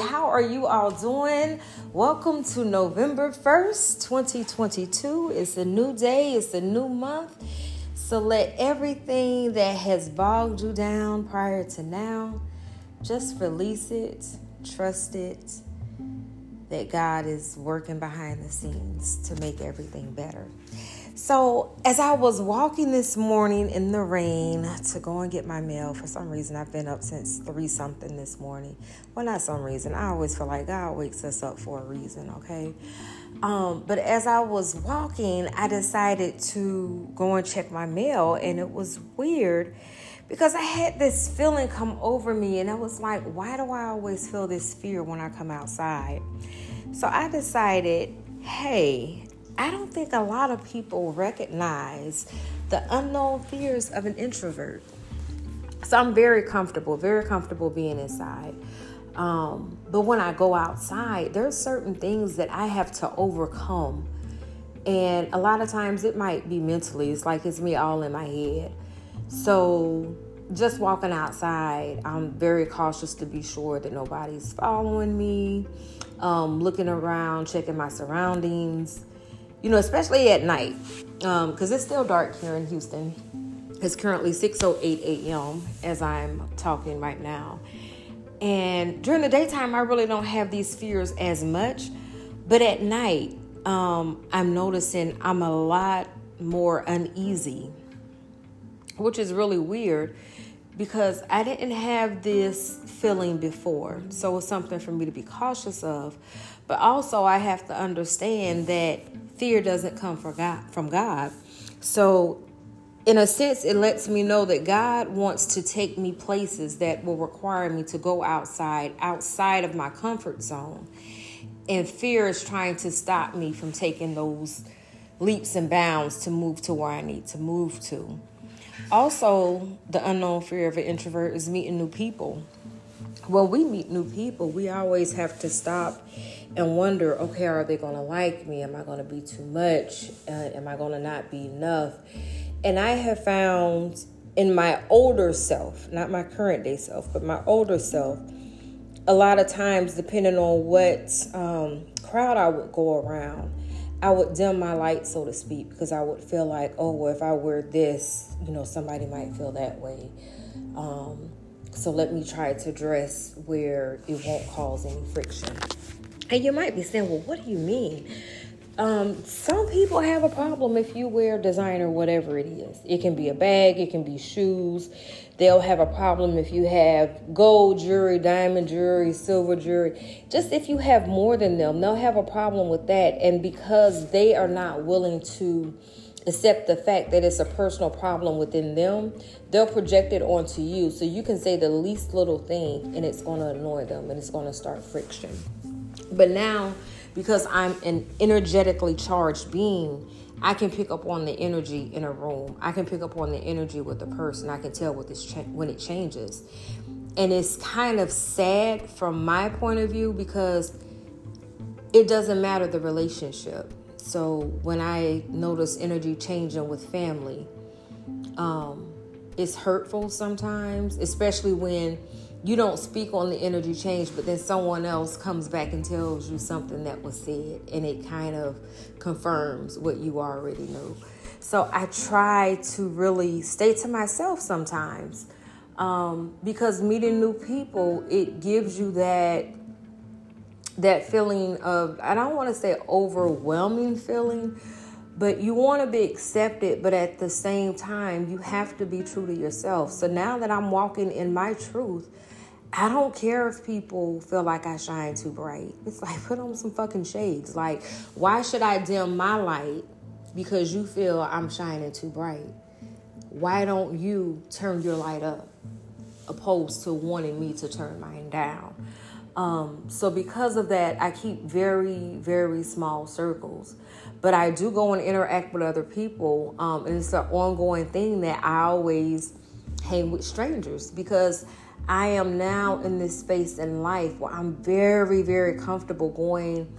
How are you all doing? Welcome to November 1st, 2022. It's a new day, it's a new month. So let everything that has bogged you down prior to now just release it, trust it that God is working behind the scenes to make everything better. So, as I was walking this morning in the rain to go and get my mail, for some reason I've been up since three something this morning. Well, not some reason. I always feel like God wakes us up for a reason, okay? Um, but as I was walking, I decided to go and check my mail, and it was weird because I had this feeling come over me, and I was like, why do I always feel this fear when I come outside? So I decided, hey, I don't think a lot of people recognize the unknown fears of an introvert. So I'm very comfortable, very comfortable being inside. Um, but when I go outside, there's certain things that I have to overcome. And a lot of times it might be mentally, it's like it's me all in my head. So just walking outside, I'm very cautious to be sure that nobody's following me, um, looking around, checking my surroundings you know, especially at night, because um, it's still dark here in Houston. It's currently 6:08 a.m. as I'm talking right now, and during the daytime, I really don't have these fears as much, but at night, um, I'm noticing I'm a lot more uneasy, which is really weird because I didn't have this feeling before. So it's something for me to be cautious of. But also, I have to understand that fear doesn't come from God. From God. So, in a sense, it lets me know that God wants to take me places that will require me to go outside, outside of my comfort zone. And fear is trying to stop me from taking those leaps and bounds to move to where I need to move to. Also, the unknown fear of an introvert is meeting new people. When we meet new people, we always have to stop and wonder okay, are they going to like me? Am I going to be too much? Uh, am I going to not be enough? And I have found in my older self, not my current day self, but my older self, a lot of times, depending on what um, crowd I would go around, I would dim my light, so to speak, because I would feel like, oh, well, if I wear this, you know, somebody might feel that way. Um, so let me try to dress where it won't cause any friction. And you might be saying, well, what do you mean? Um, some people have a problem if you wear designer, whatever it is. It can be a bag, it can be shoes. They'll have a problem if you have gold jewelry, diamond jewelry, silver jewelry. Just if you have more than them, they'll have a problem with that. And because they are not willing to accept the fact that it's a personal problem within them, they'll project it onto you. So you can say the least little thing and it's going to annoy them and it's going to start friction. But now, because I'm an energetically charged being, I can pick up on the energy in a room. I can pick up on the energy with a person. I can tell what this cha- when it changes. And it's kind of sad from my point of view because it doesn't matter the relationship. So when I notice energy changing with family, um, it's hurtful sometimes, especially when you don't speak on the energy change, but then someone else comes back and tells you something that was said, and it kind of confirms what you already knew. So I try to really stay to myself sometimes um, because meeting new people it gives you that that feeling of I don't want to say overwhelming feeling, but you want to be accepted, but at the same time you have to be true to yourself. So now that I'm walking in my truth I don't care if people feel like I shine too bright. It's like put on some fucking shades. Like, why should I dim my light because you feel I'm shining too bright? Why don't you turn your light up opposed to wanting me to turn mine down? Um, so because of that, I keep very, very small circles. But I do go and interact with other people. Um, and it's an ongoing thing that I always hang with strangers because I am now in this space in life where I'm very, very comfortable going,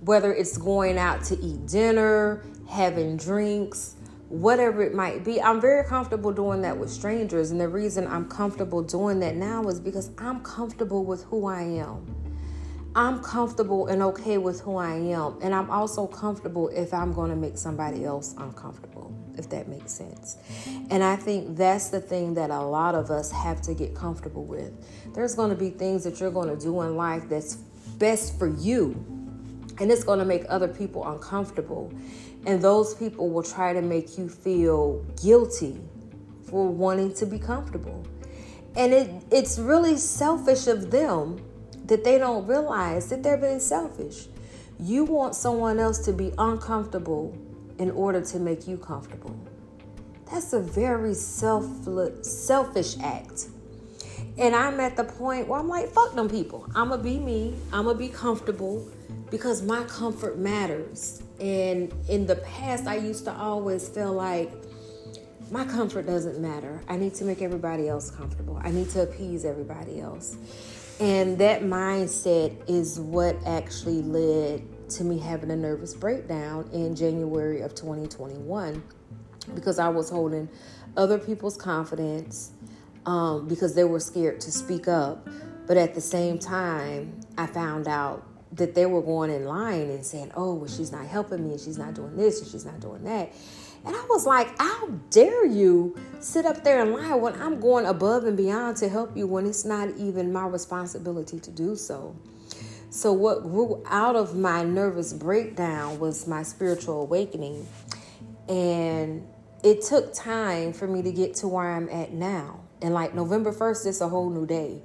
whether it's going out to eat dinner, having drinks, whatever it might be. I'm very comfortable doing that with strangers. And the reason I'm comfortable doing that now is because I'm comfortable with who I am. I'm comfortable and okay with who I am. And I'm also comfortable if I'm going to make somebody else uncomfortable, if that makes sense. And I think that's the thing that a lot of us have to get comfortable with. There's going to be things that you're going to do in life that's best for you, and it's going to make other people uncomfortable. And those people will try to make you feel guilty for wanting to be comfortable. And it, it's really selfish of them that they don't realize that they're being selfish. You want someone else to be uncomfortable in order to make you comfortable. That's a very selfless, selfish act. And I'm at the point where I'm like, fuck them people. I'm going to be me. I'm going to be comfortable because my comfort matters. And in the past, I used to always feel like my comfort doesn't matter. I need to make everybody else comfortable. I need to appease everybody else. And that mindset is what actually led to me having a nervous breakdown in January of 2021 because I was holding other people's confidence um, because they were scared to speak up. But at the same time, I found out that they were going in line and saying, oh, well, she's not helping me and she's not doing this and she's not doing that. And I was like, how dare you sit up there and lie when I'm going above and beyond to help you when it's not even my responsibility to do so. So, what grew out of my nervous breakdown was my spiritual awakening. And it took time for me to get to where I'm at now. And like November 1st, it's a whole new day.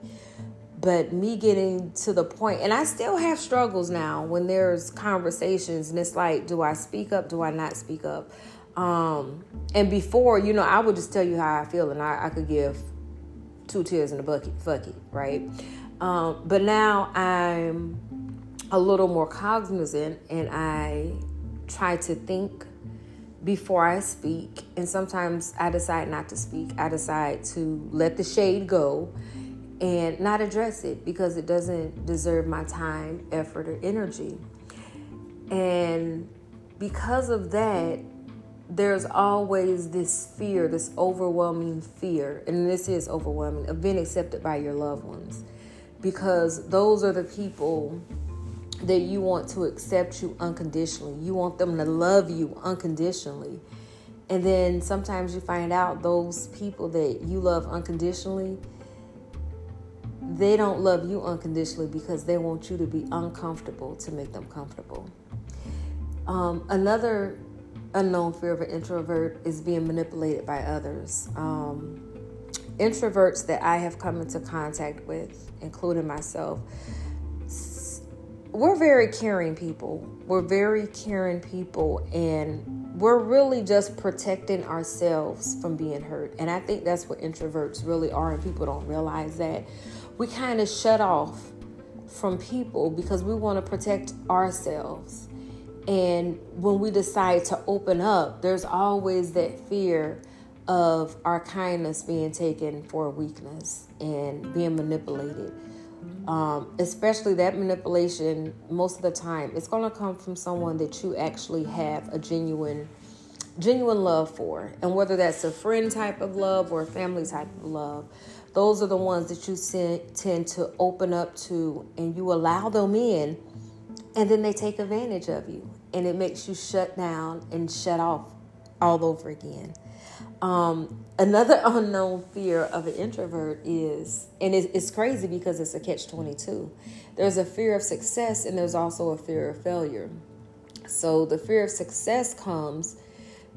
But me getting to the point, and I still have struggles now when there's conversations, and it's like, do I speak up? Do I not speak up? Um, and before, you know, I would just tell you how I feel, and I, I could give two tears in a bucket, fuck it, right? Um, but now I'm a little more cognizant, and I try to think before I speak. And sometimes I decide not to speak. I decide to let the shade go and not address it because it doesn't deserve my time, effort, or energy. And because of that, there's always this fear, this overwhelming fear, and this is overwhelming, of being accepted by your loved ones. Because those are the people that you want to accept you unconditionally. You want them to love you unconditionally. And then sometimes you find out those people that you love unconditionally, they don't love you unconditionally because they want you to be uncomfortable to make them comfortable. Um, another unknown fear of an introvert is being manipulated by others. Um, introverts that I have come into contact with, including myself, we're very caring people. We're very caring people, and we're really just protecting ourselves from being hurt. And I think that's what introverts really are, and people don't realize that. We kind of shut off from people because we want to protect ourselves. And when we decide to open up, there's always that fear of our kindness being taken for weakness and being manipulated. Um, especially that manipulation, most of the time, it's going to come from someone that you actually have a genuine, genuine love for, and whether that's a friend type of love or a family type of love, those are the ones that you tend to open up to, and you allow them in, and then they take advantage of you and it makes you shut down and shut off all over again. Um, another unknown fear of an introvert is, and it's crazy because it's a catch 22. There's a fear of success and there's also a fear of failure. So the fear of success comes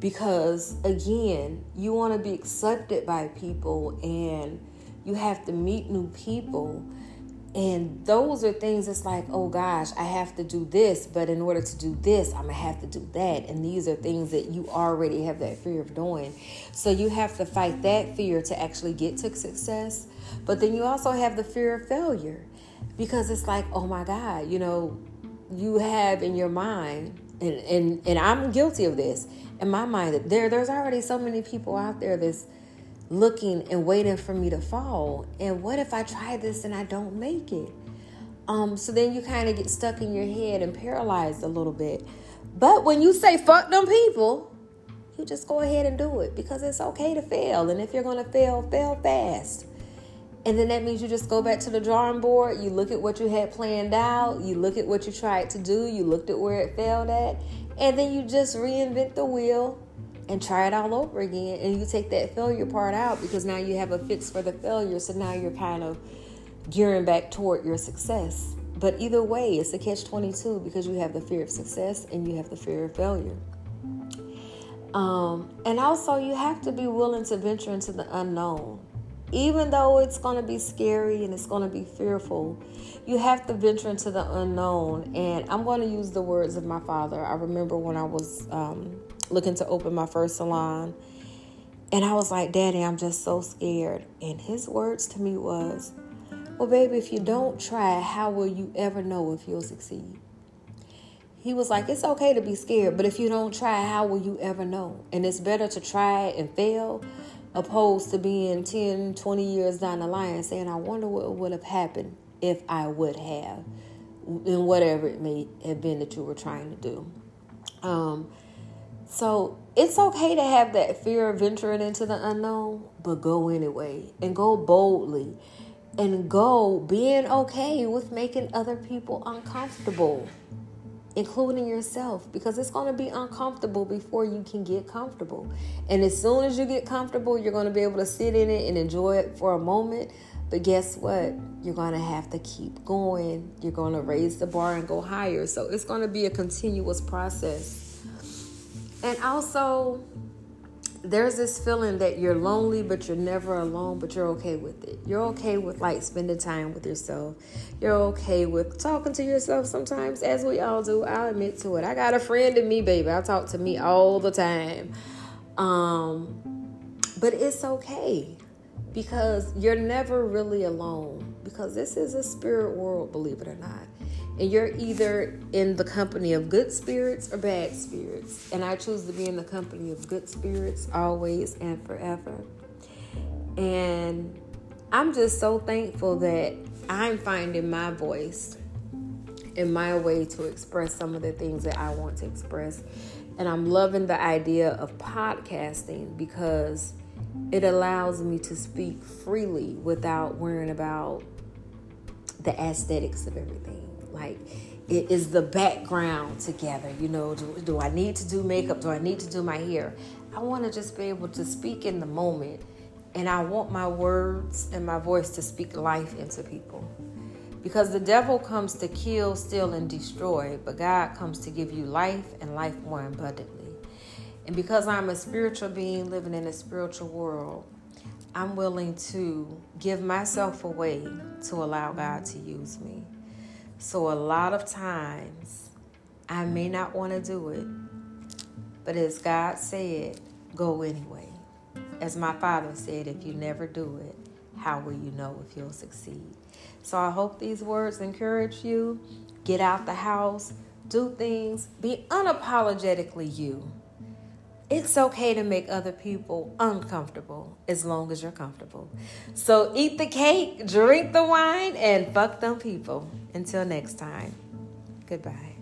because, again, you want to be accepted by people and you have to meet new people and those are things that's like, oh gosh, I have to do this, but in order to do this, I'm gonna have to do that. And these are things that you already have that fear of doing. So you have to fight that fear to actually get to success. But then you also have the fear of failure because it's like, oh my God, you know, you have in your mind, and, and, and I'm guilty of this in my mind there there's already so many people out there that's looking and waiting for me to fall. And what if I try this and I don't make it? Um, so then you kind of get stuck in your head and paralyzed a little bit. But when you say fuck them people, you just go ahead and do it because it's okay to fail. And if you're going to fail, fail fast. And then that means you just go back to the drawing board, you look at what you had planned out, you look at what you tried to do, you looked at where it failed at, and then you just reinvent the wheel and try it all over again. And you take that failure part out because now you have a fix for the failure. So now you're kind of gearing back toward your success. But either way, it's a catch 22 because you have the fear of success and you have the fear of failure. Um, and also, you have to be willing to venture into the unknown. Even though it's going to be scary and it's going to be fearful, you have to venture into the unknown. And I'm going to use the words of my father. I remember when I was um, looking to open my first salon, and I was like, Daddy, I'm just so scared. And his words to me was, Well, baby, if you don't try, how will you ever know if you'll succeed? he was like, It's okay to be scared, but if you don't try, how will you ever know? And it's better to try and fail opposed to being 10, 20 years down the line saying, I wonder what would have happened if I would have, in whatever it may have been that you were trying to do. Um, so it's okay to have that fear of venturing into the unknown, but go anyway and go boldly and go being okay with making other people uncomfortable including yourself, because it's going to be uncomfortable before you can get comfortable. And as soon as you get comfortable, you're going to be able to sit in it and enjoy it for a moment. But guess what? You're going to have to keep going. You're going to raise the bar and go higher. So it's going to be a continuous process. And also, there's this feeling that you're lonely, but you're never alone, but you're okay with it. You're okay with like spending time with yourself. You're okay with talking to yourself sometimes, as we all do. I'll admit to it. I got a friend in me, baby. I talk to me all the time. Um, but it's okay because you're never really alone because this is a spirit world, believe it or not and you're either in the company of good spirits or bad spirits. And I choose to be in the company of good spirits always and forever. And I'm just so thankful that I'm finding my voice and my way to express some of the things that I want to express. And I'm loving the idea of podcasting because it allows me to speak freely without worrying about the aesthetics of everything like it is the background together you know do, do i need to do makeup? Do i need to do my hair? I want to just be able to speak in the moment and i want my words and my voice to speak life into people. Because the devil comes to kill steal and destroy but god comes to give you life and life more abundantly. And because i'm a spiritual being living in a spiritual world i'm willing to give myself away to allow god to use me so, a lot of times, I may not want to do it, but as God said, go anyway. As my father said, if you never do it, how will you know if you'll succeed? So, I hope these words encourage you. Get out the house, do things, be unapologetically you. It's okay to make other people uncomfortable as long as you're comfortable. So eat the cake, drink the wine, and fuck them people. Until next time, goodbye.